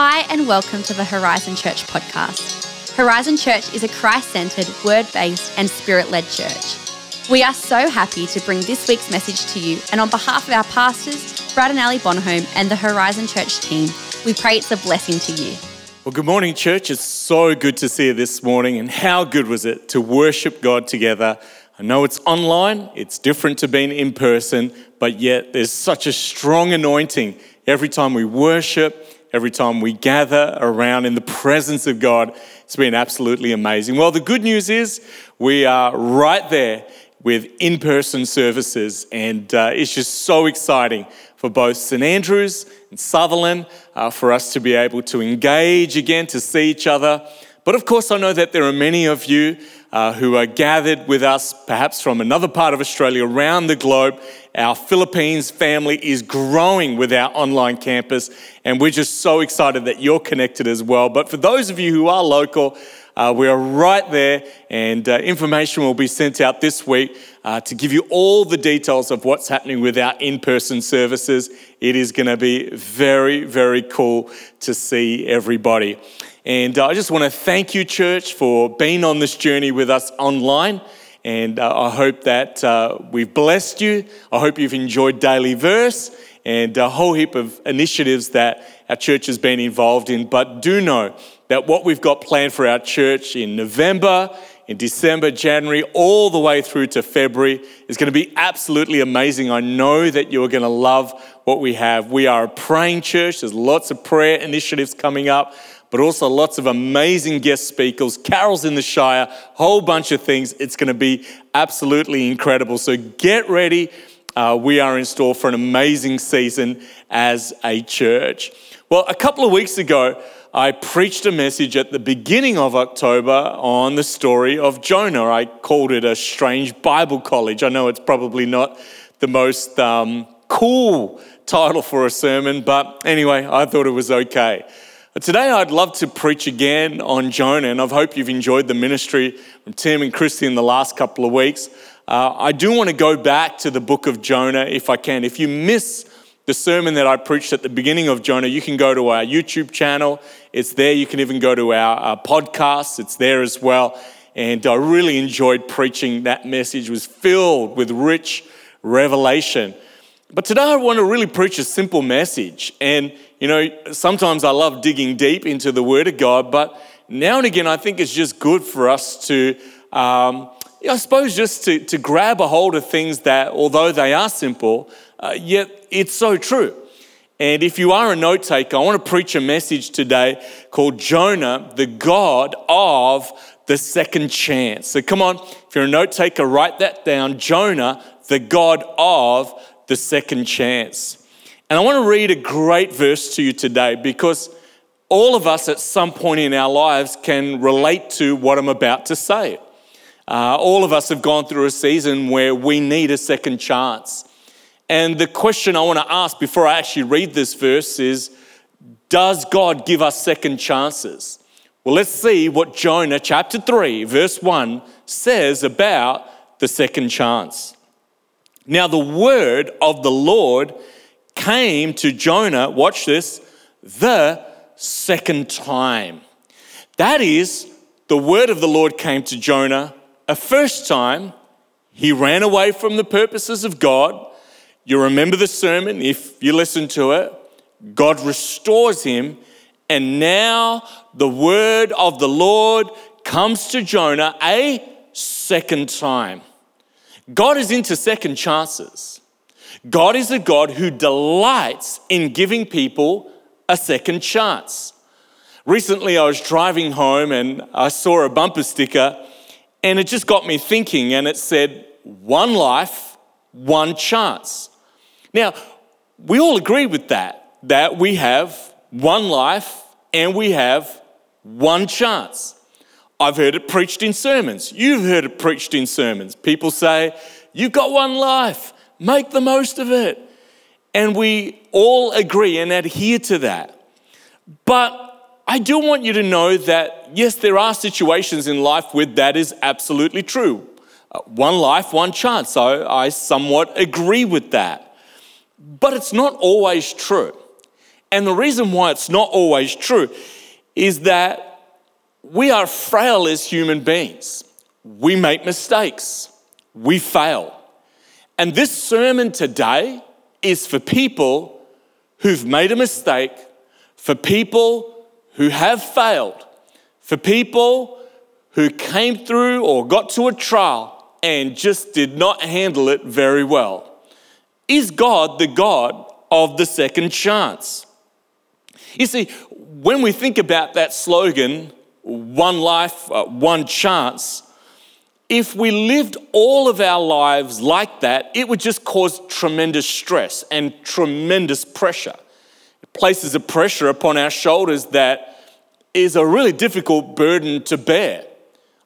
Hi, and welcome to the Horizon Church podcast. Horizon Church is a Christ centered, word based, and spirit led church. We are so happy to bring this week's message to you, and on behalf of our pastors, Brad and Ali Bonhomme, and the Horizon Church team, we pray it's a blessing to you. Well, good morning, church. It's so good to see you this morning, and how good was it to worship God together? I know it's online, it's different to being in person, but yet there's such a strong anointing every time we worship every time we gather around in the presence of God. It's been absolutely amazing. Well, the good news is we are right there with in person services, and uh, it's just so exciting for both St Andrews and Sutherland uh, for us to be able to engage again, to see each other. But of course, I know that there are many of you uh, who are gathered with us, perhaps from another part of Australia, around the globe. Our Philippines family is growing with our online campus, and we're just so excited that you're connected as well. But for those of you who are local, uh, we are right there, and uh, information will be sent out this week uh, to give you all the details of what's happening with our in person services. It is going to be very, very cool to see everybody. And uh, I just want to thank you, church, for being on this journey with us online. And uh, I hope that uh, we've blessed you. I hope you've enjoyed Daily Verse and a whole heap of initiatives that our church has been involved in. But do know that what we've got planned for our church in November, in December, January, all the way through to February is going to be absolutely amazing. I know that you're going to love what we have. We are a praying church, there's lots of prayer initiatives coming up but also lots of amazing guest speakers, carols in the Shire, whole bunch of things. It's going to be absolutely incredible. So get ready. Uh, we are in store for an amazing season as a church. Well, a couple of weeks ago, I preached a message at the beginning of October on the story of Jonah. I called it a strange Bible college. I know it's probably not the most um, cool title for a sermon, but anyway, I thought it was okay. Today, I'd love to preach again on Jonah, and I hope you've enjoyed the ministry from Tim and Christy in the last couple of weeks. Uh, I do want to go back to the book of Jonah if I can. If you miss the sermon that I preached at the beginning of Jonah, you can go to our YouTube channel. It's there. You can even go to our, our podcast. It's there as well. And I really enjoyed preaching that message. It was filled with rich revelation. But today I want to really preach a simple message. And you know, sometimes I love digging deep into the Word of God, but now and again, I think it's just good for us to, um, I suppose, just to, to grab a hold of things that, although they are simple, uh, yet it's so true. And if you are a note taker, I want to preach a message today called Jonah, the God of the second chance. So come on, if you're a note taker, write that down. Jonah, the God of the second chance. And I want to read a great verse to you today because all of us at some point in our lives can relate to what I'm about to say. Uh, all of us have gone through a season where we need a second chance. And the question I want to ask before I actually read this verse is Does God give us second chances? Well, let's see what Jonah chapter 3, verse 1 says about the second chance. Now, the word of the Lord came to Jonah, watch this, the second time. That is, the word of the Lord came to Jonah a first time. He ran away from the purposes of God. You remember the sermon if you listen to it. God restores him, and now the word of the Lord comes to Jonah a second time. God is into second chances. God is a God who delights in giving people a second chance. Recently, I was driving home and I saw a bumper sticker, and it just got me thinking, and it said, One life, one chance. Now, we all agree with that, that we have one life and we have one chance. I've heard it preached in sermons. You've heard it preached in sermons. People say, You've got one life. Make the most of it. And we all agree and adhere to that. But I do want you to know that, yes, there are situations in life where that is absolutely true. Uh, one life, one chance. So I somewhat agree with that. But it's not always true. And the reason why it's not always true is that we are frail as human beings. We make mistakes, we fail. And this sermon today is for people who've made a mistake, for people who have failed, for people who came through or got to a trial and just did not handle it very well. Is God the God of the second chance? You see, when we think about that slogan, one life, uh, one chance, if we lived all of our lives like that, it would just cause tremendous stress and tremendous pressure. It places a pressure upon our shoulders that is a really difficult burden to bear.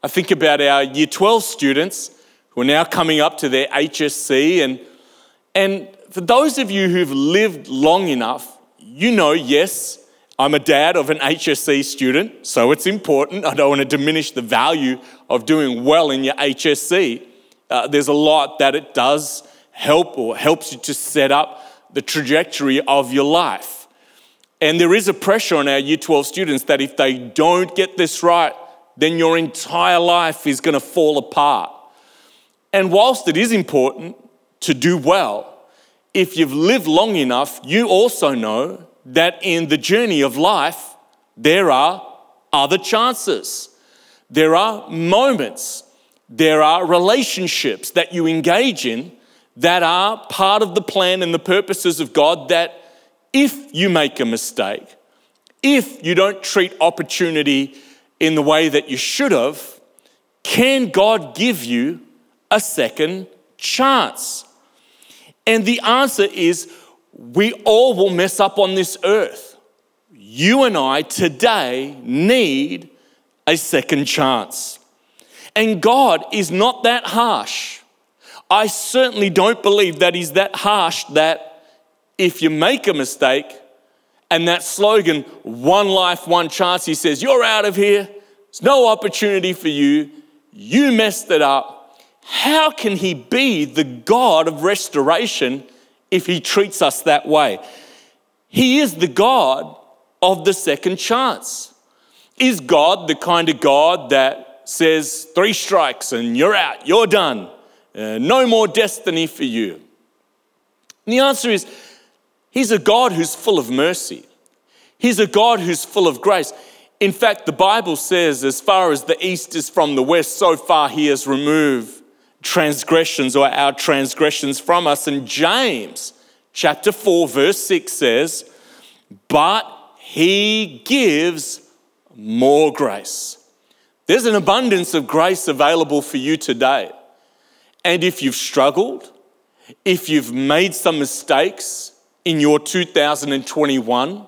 I think about our year 12 students who are now coming up to their HSC, and, and for those of you who've lived long enough, you know, yes, I'm a dad of an HSC student, so it's important. I don't want to diminish the value of doing well in your HSC. Uh, there's a lot that it does help or helps you to set up the trajectory of your life. And there is a pressure on our Year 12 students that if they don't get this right, then your entire life is going to fall apart. And whilst it is important to do well, if you've lived long enough, you also know that in the journey of life, there are other chances. There are moments, there are relationships that you engage in that are part of the plan and the purposes of God. That if you make a mistake, if you don't treat opportunity in the way that you should have, can God give you a second chance? And the answer is we all will mess up on this earth. You and I today need a second chance. And God is not that harsh. I certainly don't believe that He's that harsh that if you make a mistake and that slogan, one life, one chance, He says, You're out of here, there's no opportunity for you, you messed it up. How can He be the God of restoration if he treats us that way. He is the God of the second chance. Is God the kind of God that says, three strikes and you're out, you're done, uh, no more destiny for you? And the answer is, He's a God who's full of mercy. He's a God who's full of grace. In fact, the Bible says, as far as the east is from the west, so far He has removed transgressions or our transgressions from us. And James chapter 4, verse 6 says, But he gives more grace. There's an abundance of grace available for you today. And if you've struggled, if you've made some mistakes in your 2021,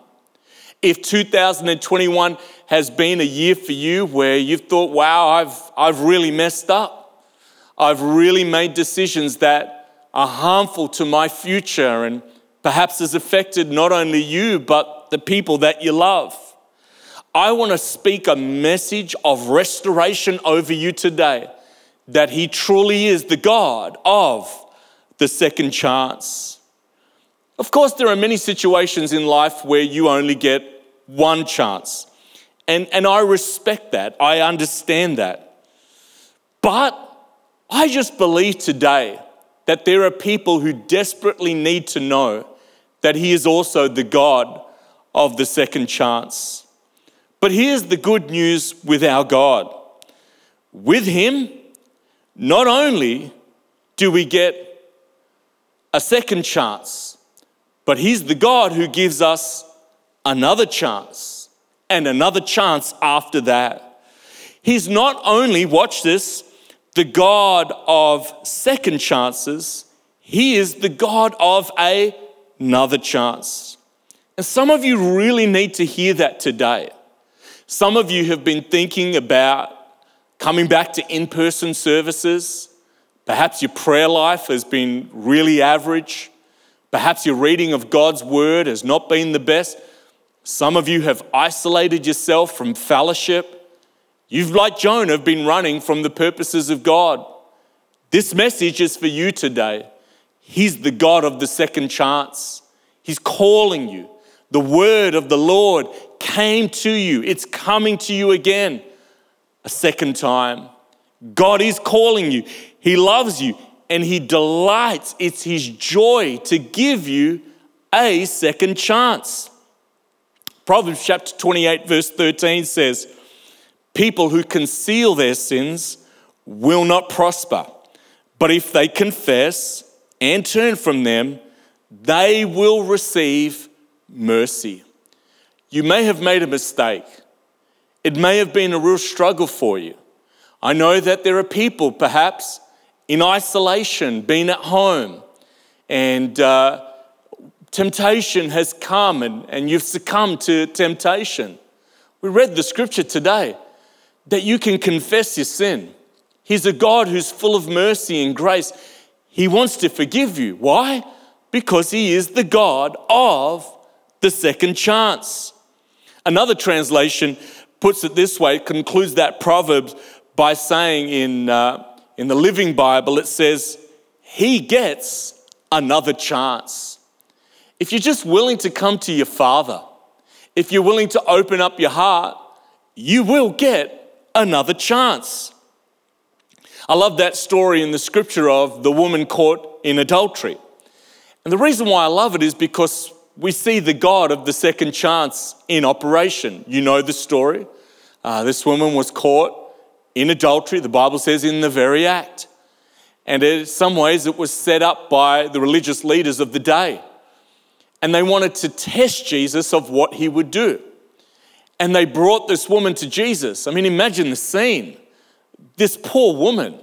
if 2021 has been a year for you where you've thought, wow, I've, I've really messed up, I've really made decisions that are harmful to my future and perhaps has affected not only you, but the people that you love. I want to speak a message of restoration over you today that He truly is the God of the second chance. Of course, there are many situations in life where you only get one chance. And, and I respect that, I understand that. But I just believe today that there are people who desperately need to know that He is also the God of the second chance. But here's the good news with our God with Him, not only do we get a second chance, but He's the God who gives us another chance and another chance after that. He's not only, watch this, the God of second chances, He is the God of a, another chance. And some of you really need to hear that today. Some of you have been thinking about coming back to in person services. Perhaps your prayer life has been really average. Perhaps your reading of God's word has not been the best. Some of you have isolated yourself from fellowship. You've, like Jonah, been running from the purposes of God. This message is for you today. He's the God of the second chance. He's calling you The word of the Lord came to you. It's coming to you again a second time. God is calling you. He loves you and He delights. It's His joy to give you a second chance. Proverbs chapter 28, verse 13 says, People who conceal their sins will not prosper, but if they confess and turn from them, they will receive mercy. You may have made a mistake. It may have been a real struggle for you. I know that there are people, perhaps in isolation, being at home, and uh, temptation has come and, and you've succumbed to temptation. We read the scripture today that you can confess your sin. He's a God who's full of mercy and grace. He wants to forgive you. Why? Because He is the God of the second chance. Another translation puts it this way, concludes that Proverbs by saying in, uh, in the Living Bible, it says, He gets another chance. If you're just willing to come to your Father, if you're willing to open up your heart, you will get another chance. I love that story in the scripture of the woman caught in adultery. And the reason why I love it is because we see the God of the second chance in operation. You know the story. Uh, this woman was caught in adultery, the Bible says, in the very act. And in some ways, it was set up by the religious leaders of the day. And they wanted to test Jesus of what he would do. And they brought this woman to Jesus. I mean, imagine the scene. This poor woman,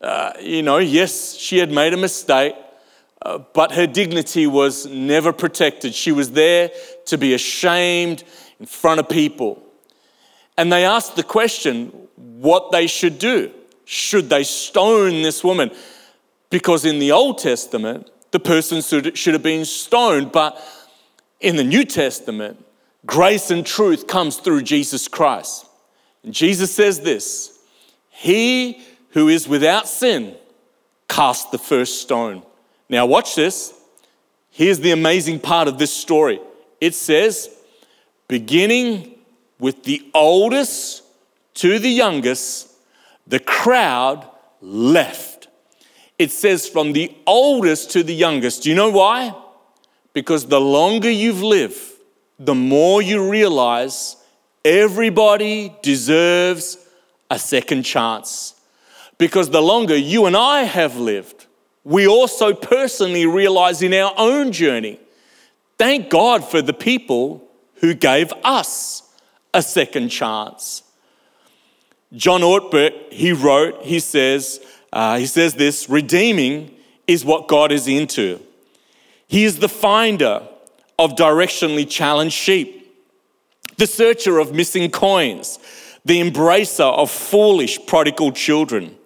uh, you know, yes, she had made a mistake, uh, but her dignity was never protected. She was there to be ashamed in front of people. And they asked the question what they should do. Should they stone this woman? Because in the Old Testament, the person should have been stoned. But in the New Testament, grace and truth comes through Jesus Christ. And Jesus says this He who is without sin cast the first stone. Now, watch this. Here's the amazing part of this story it says, beginning with the oldest to the youngest, the crowd left. It says from the oldest to the youngest. Do you know why? Because the longer you've lived, the more you realize everybody deserves a second chance. Because the longer you and I have lived, we also personally realize in our own journey, thank God for the people who gave us a second chance. John Ortberg, he wrote, he says, uh, he says this redeeming is what God is into. He is the finder of directionally challenged sheep, the searcher of missing coins, the embracer of foolish prodigal children.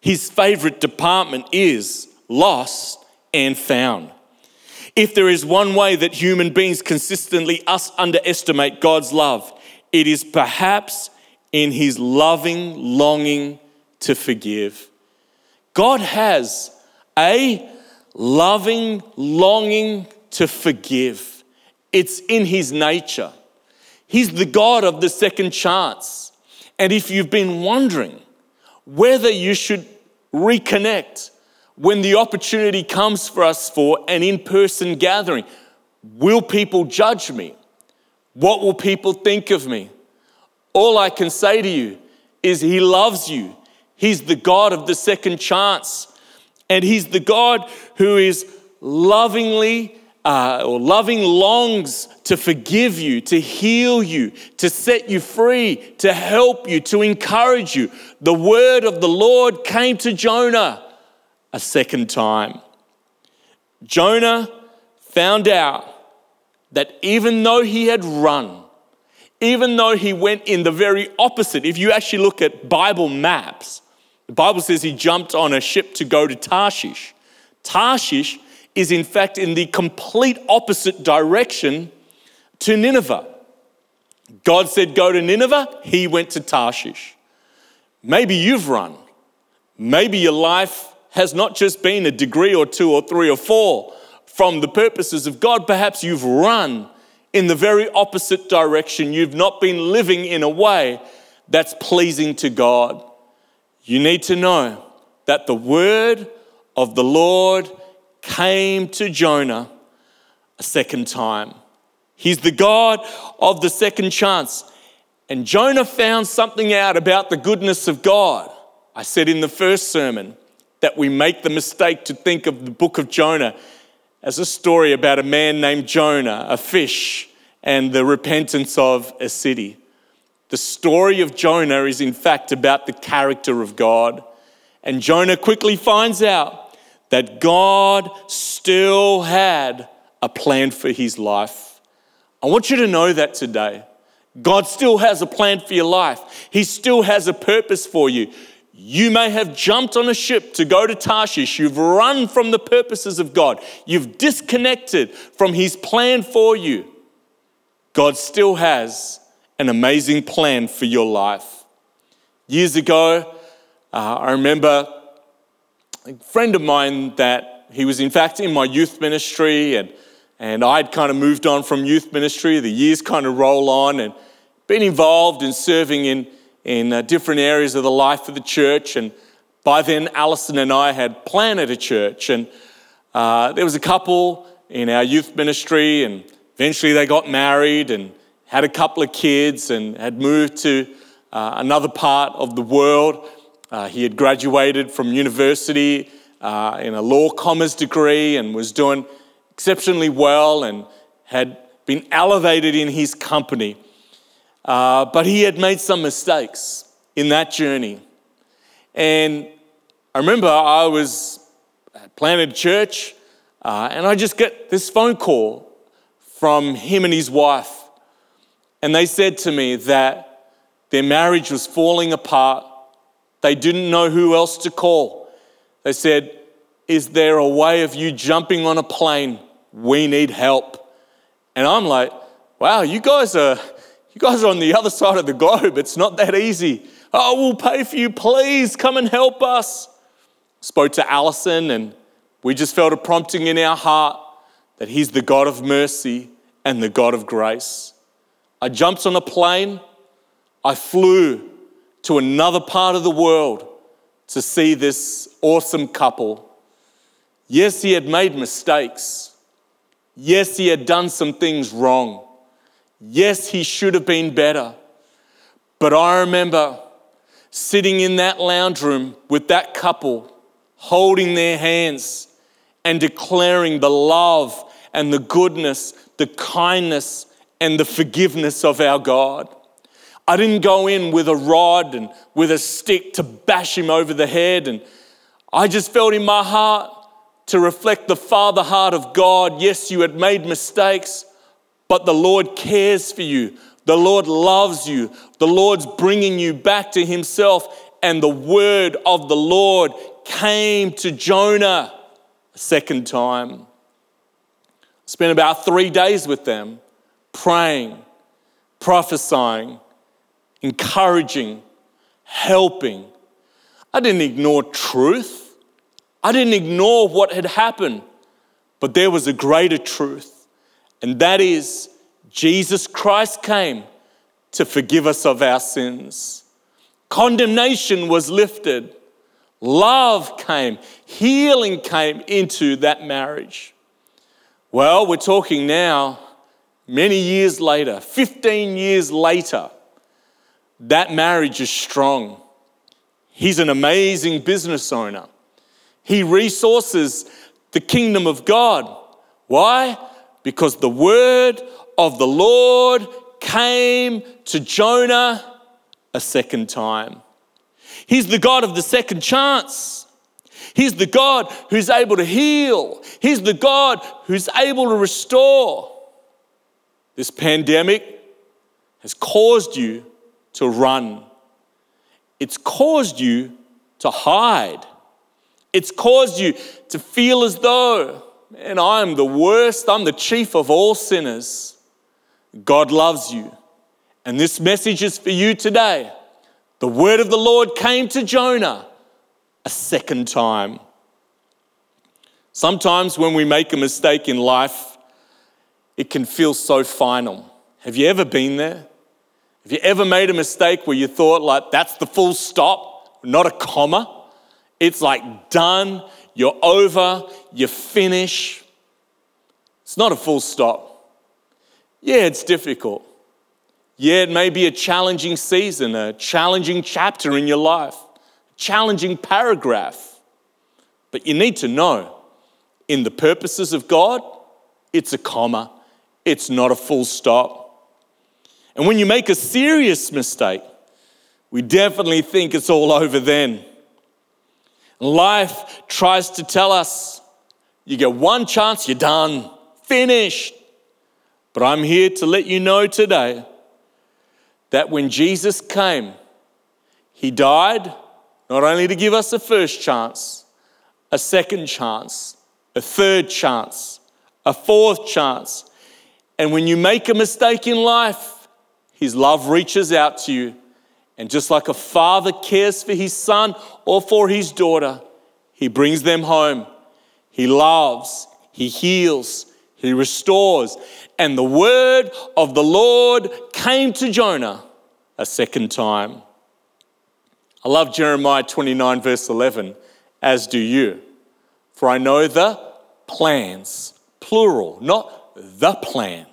His favorite department is lost and found. If there is one way that human beings consistently us underestimate God's love, it is perhaps in his loving longing to forgive. God has a loving longing to forgive. It's in his nature. He's the God of the second chance. And if you've been wondering whether you should reconnect when the opportunity comes for us for an in person gathering, will people judge me? What will people think of me? All I can say to you is He loves you. He's the God of the second chance. And He's the God who is lovingly uh, or loving longs to forgive you, to heal you, to set you free, to help you, to encourage you. The word of the Lord came to Jonah a second time. Jonah found out that even though he had run, even though he went in the very opposite. If you actually look at Bible maps, the Bible says he jumped on a ship to go to Tarshish. Tarshish is, in fact, in the complete opposite direction to Nineveh. God said, Go to Nineveh, he went to Tarshish. Maybe you've run. Maybe your life has not just been a degree or two or three or four from the purposes of God. Perhaps you've run in the very opposite direction. You've not been living in a way that's pleasing to God. You need to know that the word of the Lord came to Jonah a second time. He's the God of the second chance. And Jonah found something out about the goodness of God. I said in the first sermon that we make the mistake to think of the book of Jonah as a story about a man named Jonah, a fish, and the repentance of a city. The story of Jonah is, in fact, about the character of God. And Jonah quickly finds out that God still had a plan for his life. I want you to know that today. God still has a plan for your life, He still has a purpose for you. You may have jumped on a ship to go to Tarshish. You've run from the purposes of God. You've disconnected from His plan for you. God still has an amazing plan for your life. Years ago, uh, I remember a friend of mine that he was, in fact, in my youth ministry, and, and I'd kind of moved on from youth ministry. The years kind of roll on, and been involved in serving in, in uh, different areas of the life of the church. And by then, Alison and I had planted a church. And uh, there was a couple in our youth ministry, and eventually they got married and had a couple of kids and had moved to uh, another part of the world. Uh, he had graduated from university uh, in a law commerce degree and was doing exceptionally well and had been elevated in his company. Uh, but he had made some mistakes in that journey. And I remember I was planted a church, uh, and I just get this phone call from him and his wife. And they said to me that their marriage was falling apart. They didn't know who else to call. They said, Is there a way of you jumping on a plane? We need help. And I'm like, Wow, you guys are you guys are on the other side of the globe. It's not that easy. Oh, we'll pay for you. Please come and help us. Spoke to Allison, and we just felt a prompting in our heart that He's the God of mercy and the God of grace. I jumped on a plane. I flew to another part of the world to see this awesome couple. Yes, he had made mistakes. Yes, he had done some things wrong. Yes, he should have been better. But I remember sitting in that lounge room with that couple, holding their hands and declaring the love and the goodness, the kindness and the forgiveness of our God. I didn't go in with a rod and with a stick to bash him over the head. And I just felt in my heart to reflect the Father heart of God. Yes, you had made mistakes, but the Lord cares for you. The Lord loves you. The Lord's bringing you back to Himself. And the word of the Lord came to Jonah a second time. Spent about three days with them, praying, prophesying, encouraging, helping. I didn't ignore truth. I didn't ignore what had happened, but there was a greater truth and that is Jesus Christ came to forgive us of our sins. Condemnation was lifted, love came, healing came into that marriage. Well, we're talking now, many years later, 15 years later, that marriage is strong. He's an amazing business owner. He resources the kingdom of God. Why? because the word of the Lord came to Jonah a second time. He's the God of the second chance. He's the God who's able to heal. He's the God who's able to restore. This pandemic has caused you to run. It's caused you to hide. It's caused you to feel as though and I'm the worst, I'm the chief of all sinners. God loves you. And this message is for you today. The word of the Lord came to Jonah a second time. Sometimes when we make a mistake in life, it can feel so final. Have you ever been there? Have you ever made a mistake where you thought, like, that's the full stop, not a comma? It's like done, you're over, you finish. It's not a full stop. Yeah, it's difficult. Yeah, it may be a challenging season, a challenging chapter in your life, a challenging paragraph. But you need to know in the purposes of God, it's a comma, it's not a full stop. And when you make a serious mistake, we definitely think it's all over then. Life tries to tell us you get one chance, you're done, finished. But I'm here to let you know today that when Jesus came, he died not only to give us a first chance, a second chance, a third chance, a fourth chance. And when you make a mistake in life, his love reaches out to you. And just like a father cares for his son or for his daughter, he brings them home. He loves, he heals, he restores. And the word of the Lord came to Jonah a second time. I love Jeremiah 29, verse 11, as do you. For I know the plans, plural, not the plan.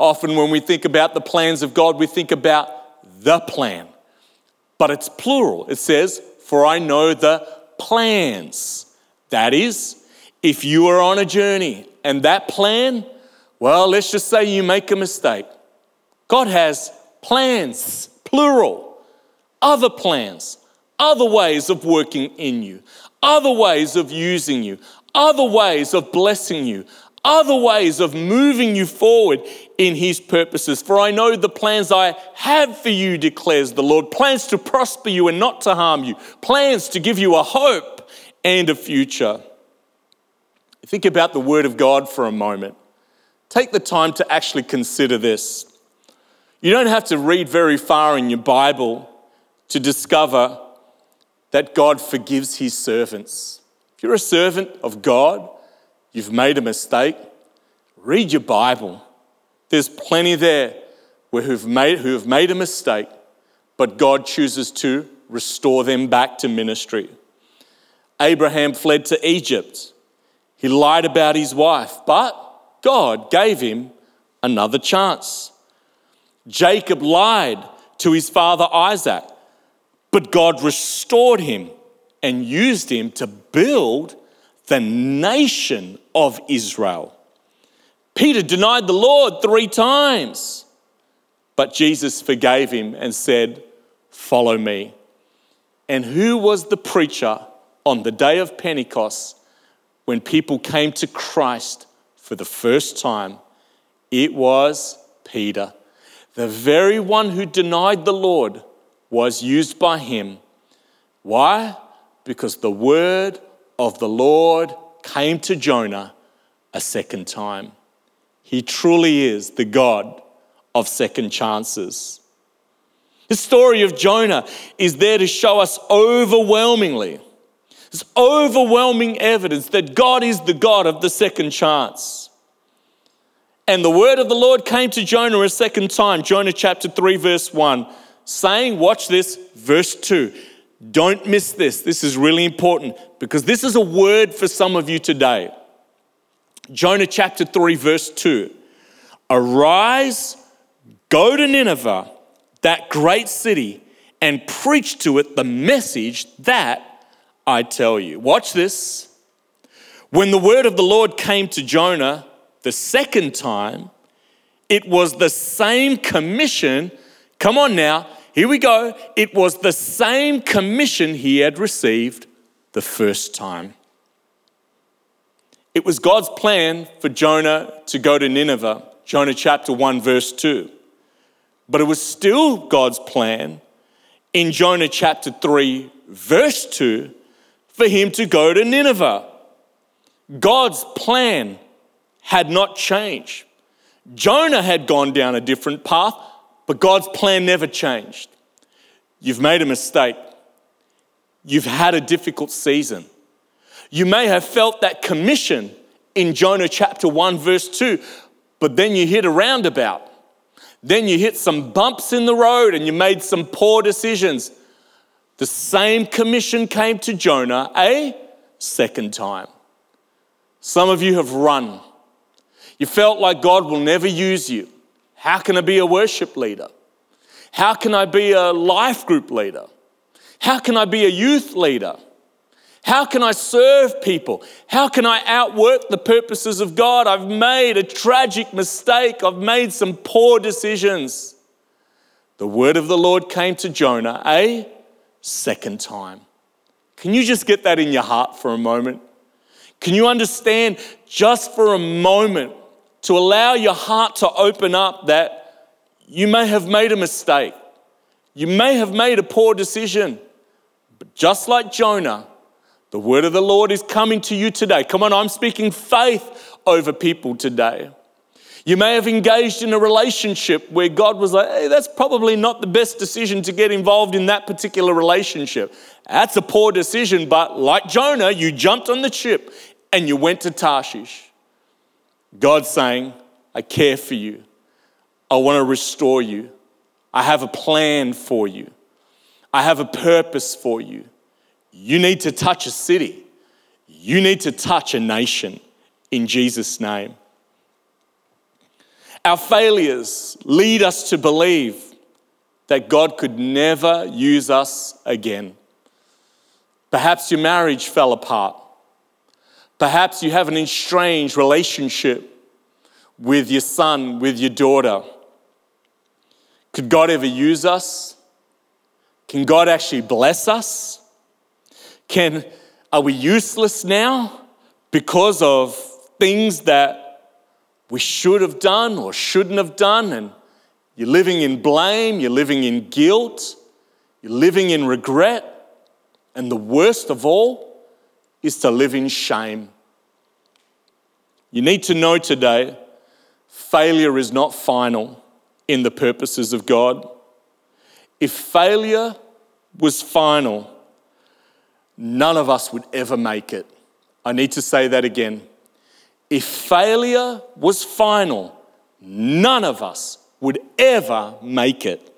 Often when we think about the plans of God, we think about the plan, but it's plural. It says, For I know the plans. That is, if you are on a journey and that plan, well, let's just say you make a mistake. God has plans, plural, other plans, other ways of working in you, other ways of using you, other ways of blessing you, other ways of moving you forward in His purposes. For I know the plans I have for you, declares the Lord plans to prosper you and not to harm you, plans to give you a hope and a future. Think about the Word of God for a moment. Take the time to actually consider this. You don't have to read very far in your Bible to discover that God forgives His servants. If you're a servant of God, you've made a mistake, read your Bible. There's plenty there where who've made, who have made a mistake, but God chooses to restore them back to ministry. Abraham fled to Egypt. He lied about his wife, but God gave him another chance. Jacob lied to his father Isaac, but God restored him and used him to build the nation of Israel. Peter denied the Lord three times, but Jesus forgave him and said, Follow me. And who was the preacher on the day of Pentecost when people came to Christ for the first time? It was Peter. The very one who denied the Lord was used by him. Why? Because the word of the Lord came to Jonah a second time. He truly is the God of second chances. The story of Jonah is there to show us overwhelmingly, there's overwhelming evidence that God is the God of the second chance. And the word of the Lord came to Jonah a second time, Jonah chapter 3, verse 1, saying, Watch this, verse 2. Don't miss this. This is really important because this is a word for some of you today. Jonah chapter 3, verse 2. Arise, go to Nineveh, that great city, and preach to it the message that I tell you. Watch this. When the word of the Lord came to Jonah the second time, it was the same commission. Come on now, here we go. It was the same commission he had received the first time. It was God's plan for Jonah to go to Nineveh, Jonah chapter 1, verse 2. But it was still God's plan in Jonah chapter 3, verse 2, for him to go to Nineveh. God's plan had not changed. Jonah had gone down a different path, but God's plan never changed. You've made a mistake. You've had a difficult season. You may have felt that commission in Jonah chapter 1, verse 2, but then you hit a roundabout. Then you hit some bumps in the road and you made some poor decisions. The same commission came to Jonah a second time. Some of you have run. You felt like God will never use you. How can I be a worship leader? How can I be a life group leader? How can I be a youth leader? How can I serve people? How can I outwork the purposes of God? I've made a tragic mistake. I've made some poor decisions. The word of the Lord came to Jonah a second time. Can you just get that in your heart for a moment? Can you understand just for a moment to allow your heart to open up that you may have made a mistake? You may have made a poor decision. But just like Jonah, the word of the Lord is coming to you today. Come on, I'm speaking faith over people today. You may have engaged in a relationship where God was like, hey, that's probably not the best decision to get involved in that particular relationship. That's a poor decision, but like Jonah, you jumped on the ship and you went to Tarshish. God's saying, I care for you. I want to restore you. I have a plan for you. I have a purpose for you. You need to touch a city. You need to touch a nation in Jesus' name. Our failures lead us to believe that God could never use us again. Perhaps your marriage fell apart. Perhaps you have an estranged relationship with your son, with your daughter. Could God ever use us? Can God actually bless us? Can, are we useless now because of things that we should have done or shouldn't have done? And you're living in blame, you're living in guilt, you're living in regret. And the worst of all is to live in shame. You need to know today failure is not final in the purposes of God. If failure was final, none of us would ever make it. I need to say that again. If failure was final, none of us would ever make it.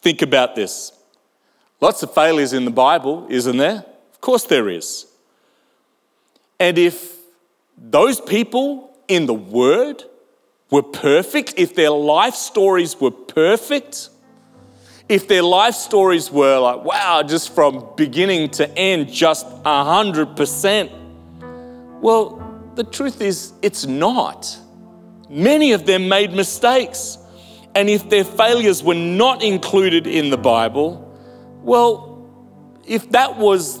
Think about this. Lots of failures in the Bible, isn't there? Of course there is. And if those people in the Word were perfect, if their life stories were perfect, if their life stories were like, wow, just from beginning to end, just 100%, well, the truth is, it's not. Many of them made mistakes. And if their failures were not included in the Bible, well, if that was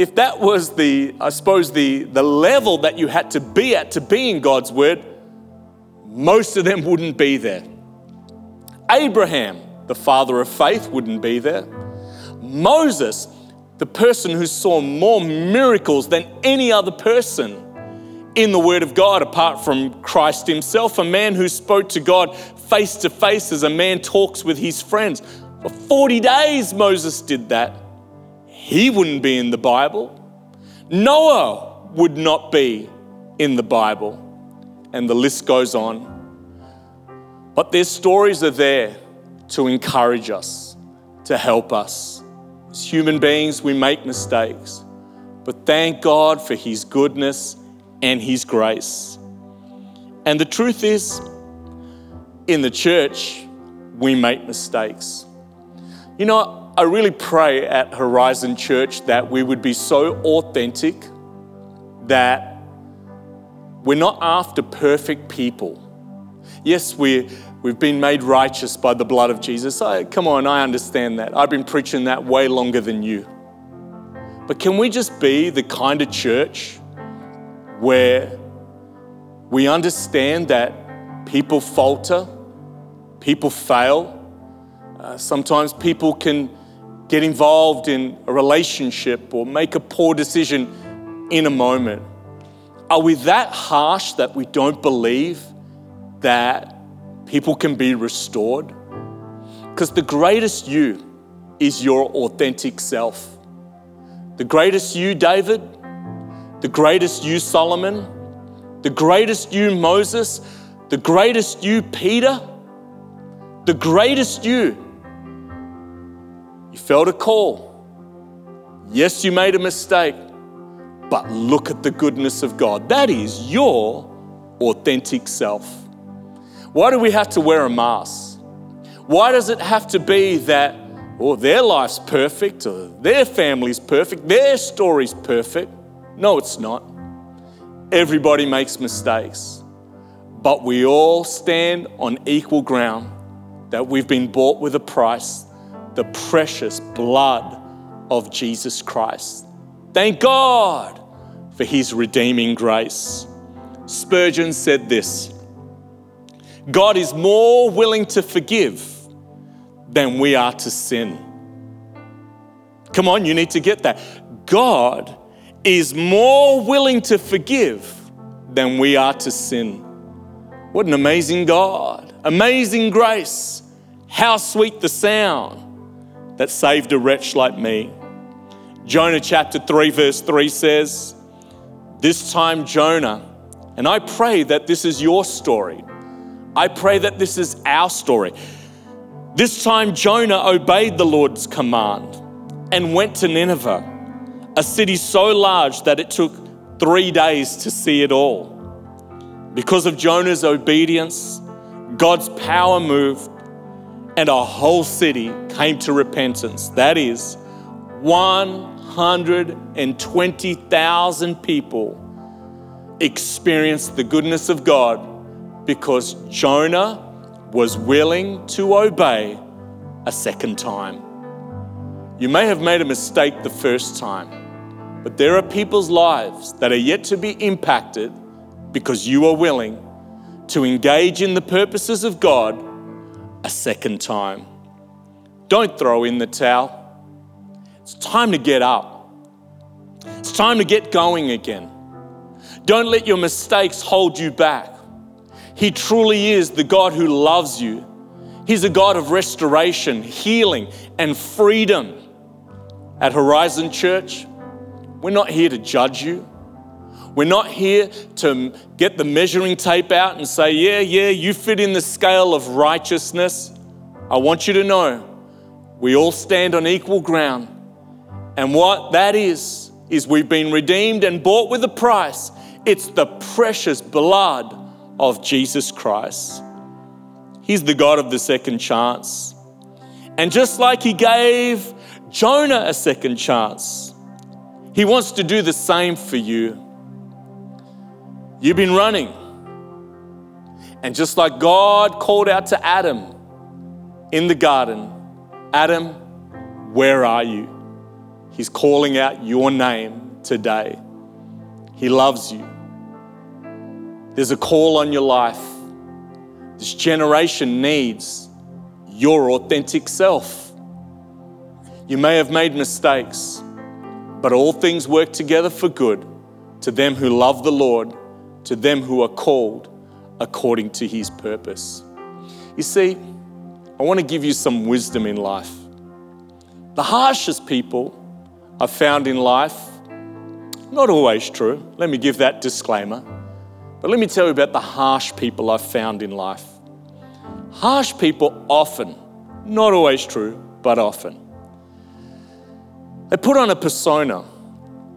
if that was the, I suppose, the, the level that you had to be at to be in God's word, most of them wouldn't be there. Abraham, the father of faith, wouldn't be there. Moses, the person who saw more miracles than any other person in the Word of God apart from Christ Himself, a man who spoke to God face to face as a man talks with his friends. For 40 days, Moses did that. He wouldn't be in the Bible. Noah would not be in the Bible. And the list goes on. But their stories are there to encourage us, to help us. As human beings, we make mistakes. But thank God for His goodness and His grace. And the truth is, in the church, we make mistakes. You know, I really pray at Horizon Church that we would be so authentic that we're not after perfect people. Yes, we, we've been made righteous by the blood of Jesus. I, come on, I understand that. I've been preaching that way longer than you. But can we just be the kind of church where we understand that people falter, people fail, uh, sometimes people can get involved in a relationship or make a poor decision in a moment. Are we that harsh that we don't believe that people can be restored? Because the greatest you is your authentic self. The greatest you, David, the greatest you, Solomon, the greatest you, Moses, The greatest you, Peter, the greatest you. You felt a call. Yes, you made a mistake, but look at the goodness of God. That is your authentic self. Why do we have to wear a mask? Why does it have to be that, oh, their life's perfect, or their family's perfect, their story's perfect? No, it's not. Everybody makes mistakes, but we all stand on equal ground that we've been bought with a price the precious blood of Jesus Christ. Thank God for his redeeming grace. Spurgeon said this God is more willing to forgive than we are to sin. Come on, you need to get that. God is more willing to forgive than we are to sin. What an amazing God. Amazing grace. How sweet the sound that saved a wretch like me. Jonah chapter 3, verse 3 says, This time Jonah, and I pray that this is your story. I pray that this is our story. This time Jonah obeyed the Lord's command and went to Nineveh, a city so large that it took three days to see it all. Because of Jonah's obedience, God's power moved and a whole city came to repentance. That is, 120,000 people experienced the goodness of God because Jonah was willing to obey a second time. You may have made a mistake the first time, but there are people's lives that are yet to be impacted because you are willing to engage in the purposes of God a second time. Don't throw in the towel. It's time to get up. It's time to get going again. Don't let your mistakes hold you back. He truly is the God who loves you. He's a God of restoration, healing, and freedom. At Horizon Church, we're not here to judge you. We're not here to get the measuring tape out and say, yeah, yeah, you fit in the scale of righteousness. I want you to know we all stand on equal ground. And what that is, is we've been redeemed and bought with a price. It's the precious blood of Jesus Christ. He's the God of the second chance. And just like He gave Jonah a second chance, He wants to do the same for you. You've been running. And just like God called out to Adam in the garden, Adam, where are you? He's calling out your name today. He loves you. There's a call on your life. This generation needs your authentic self. You may have made mistakes, but all things work together for good to them who love the Lord to them who are called according to his purpose. You see, I want to give you some wisdom in life. The harshest people I've found in life, not always true. Let me give that disclaimer. But let me tell you about the harsh people I've found in life. Harsh people often, not always true, but often, they put on a persona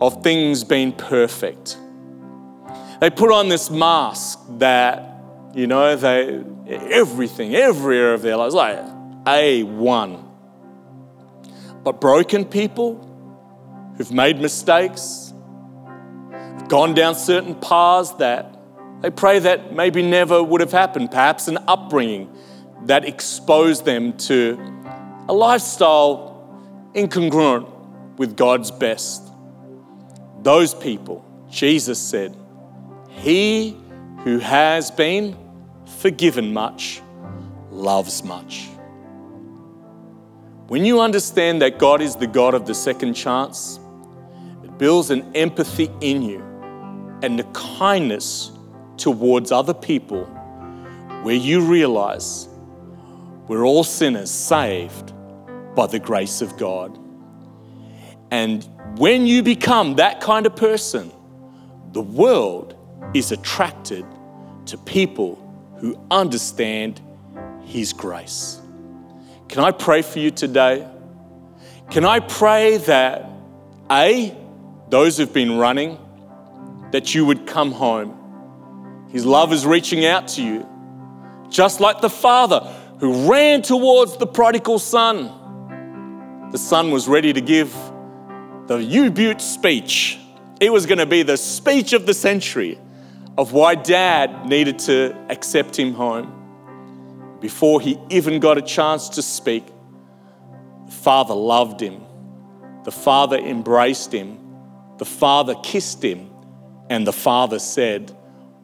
of things being perfect they put on this mask that, you know, they, everything, every area of their lives, like A1. But broken people who've made mistakes, gone down certain paths that they pray that maybe never would have happened, perhaps an upbringing that exposed them to a lifestyle incongruent with God's best. Those people, Jesus said, he who has been forgiven much loves much. When you understand that God is the God of the second chance, it builds an empathy in you and a kindness towards other people where you realize we're all sinners saved by the grace of God. And when you become that kind of person, the world is attracted to people who understand His grace. Can I pray for you today? Can I pray that, A, those who've been running, that you would come home? His love is reaching out to you, just like the Father who ran towards the prodigal son. The son was ready to give the U Butte speech. It was going to be the speech of the century of why dad needed to accept him home. Before he even got a chance to speak, the father loved him. The father embraced him. The father kissed him. And the father said,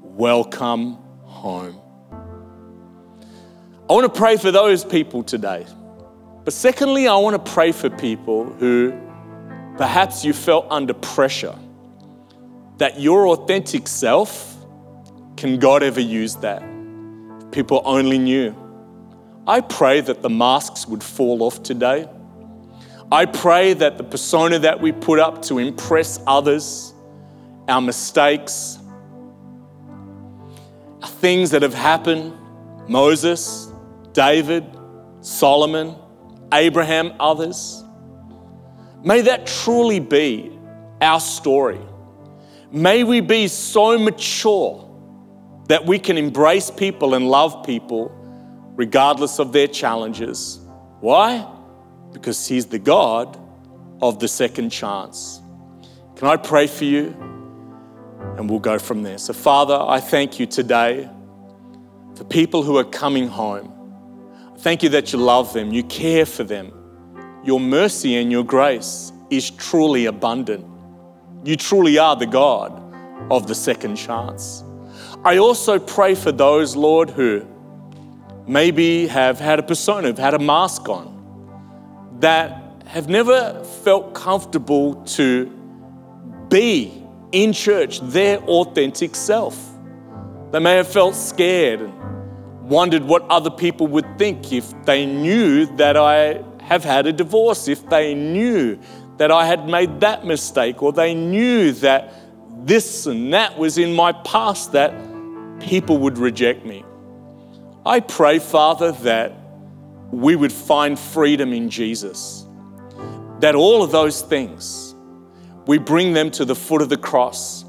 Welcome home. I want to pray for those people today. But secondly, I want to pray for people who perhaps you felt under pressure that your authentic self, can God ever use that? People only knew. I pray that the masks would fall off today. I pray that the persona that we put up to impress others, our mistakes, things that have happened Moses, David, Solomon, Abraham, others may that truly be our story. May we be so mature that we can embrace people and love people regardless of their challenges. Why? Because He's the God of the second chance. Can I pray for you? And we'll go from there. So, Father, I thank you today for people who are coming home. Thank you that you love them, you care for them. Your mercy and your grace is truly abundant. You truly are the God of the second chance. I also pray for those, Lord, who maybe have had a persona, have had a mask on, that have never felt comfortable to be in church their authentic self. They may have felt scared and wondered what other people would think if they knew that I have had a divorce, if they knew that I had made that mistake, or they knew that this and that was in my past, that people would reject me. I pray, Father, that we would find freedom in Jesus. That all of those things, we bring them to the foot of the cross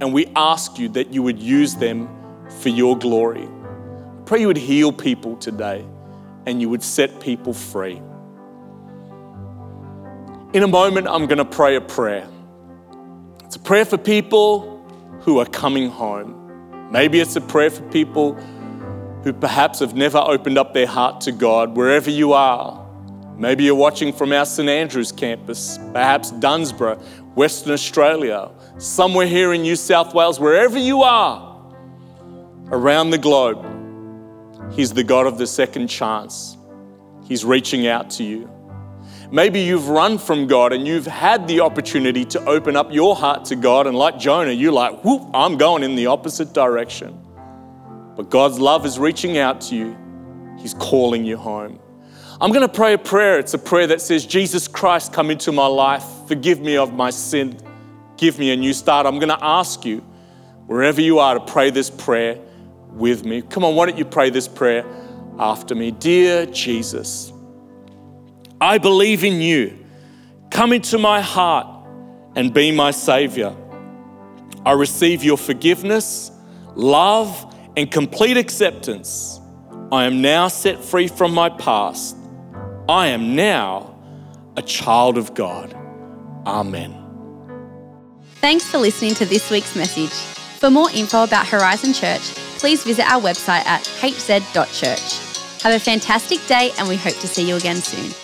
and we ask you that you would use them for your glory. I pray you would heal people today and you would set people free. In a moment, I'm going to pray a prayer. It's a prayer for people who are coming home. Maybe it's a prayer for people who perhaps have never opened up their heart to God, wherever you are. Maybe you're watching from our St Andrews campus, perhaps Dunsborough, Western Australia, somewhere here in New South Wales, wherever you are around the globe. He's the God of the second chance. He's reaching out to you. Maybe you've run from God and you've had the opportunity to open up your heart to God, and like Jonah, you're like, whoop, I'm going in the opposite direction. But God's love is reaching out to you, He's calling you home. I'm going to pray a prayer. It's a prayer that says, Jesus Christ, come into my life, forgive me of my sin, give me a new start. I'm going to ask you, wherever you are, to pray this prayer with me. Come on, why don't you pray this prayer after me? Dear Jesus, I believe in you. Come into my heart and be my Savior. I receive your forgiveness, love, and complete acceptance. I am now set free from my past. I am now a child of God. Amen. Thanks for listening to this week's message. For more info about Horizon Church, please visit our website at hz.church. Have a fantastic day, and we hope to see you again soon.